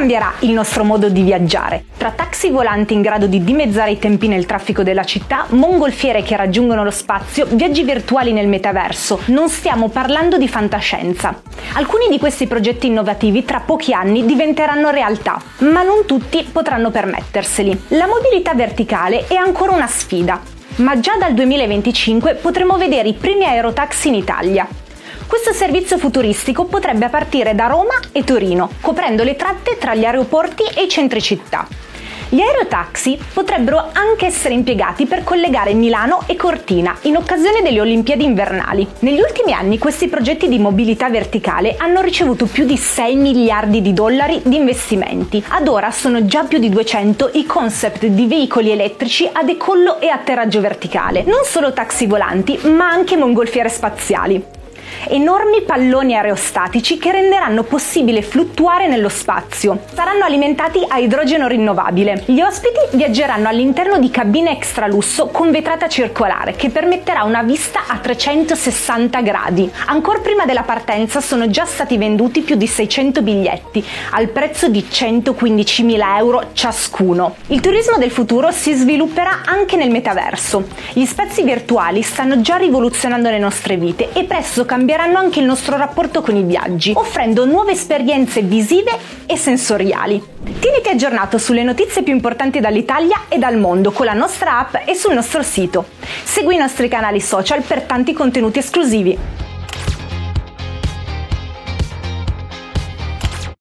cambierà il nostro modo di viaggiare? Tra taxi volanti in grado di dimezzare i tempi nel traffico della città, mongolfiere che raggiungono lo spazio, viaggi virtuali nel metaverso, non stiamo parlando di fantascienza. Alcuni di questi progetti innovativi tra pochi anni diventeranno realtà, ma non tutti potranno permetterseli. La mobilità verticale è ancora una sfida, ma già dal 2025 potremo vedere i primi aerotaxi in Italia. Questo servizio futuristico potrebbe partire da Roma e Torino, coprendo le tratte tra gli aeroporti e i centri città. Gli aerotaxi potrebbero anche essere impiegati per collegare Milano e Cortina in occasione delle Olimpiadi invernali. Negli ultimi anni questi progetti di mobilità verticale hanno ricevuto più di 6 miliardi di dollari di investimenti. Ad ora sono già più di 200 i concept di veicoli elettrici a decollo e atterraggio verticale. Non solo taxi volanti, ma anche mongolfiere spaziali enormi palloni aerostatici che renderanno possibile fluttuare nello spazio. Saranno alimentati a idrogeno rinnovabile. Gli ospiti viaggeranno all'interno di cabine extra lusso con vetrata circolare che permetterà una vista a 360 gradi. Ancora prima della partenza sono già stati venduti più di 600 biglietti al prezzo di 115.000 euro ciascuno. Il turismo del futuro si svilupperà anche nel metaverso. Gli spazi virtuali stanno già rivoluzionando le nostre vite e presto cambieranno cambieranno anche il nostro rapporto con i viaggi, offrendo nuove esperienze visive e sensoriali. Tieniti aggiornato sulle notizie più importanti dall'Italia e dal mondo con la nostra app e sul nostro sito. Segui i nostri canali social per tanti contenuti esclusivi.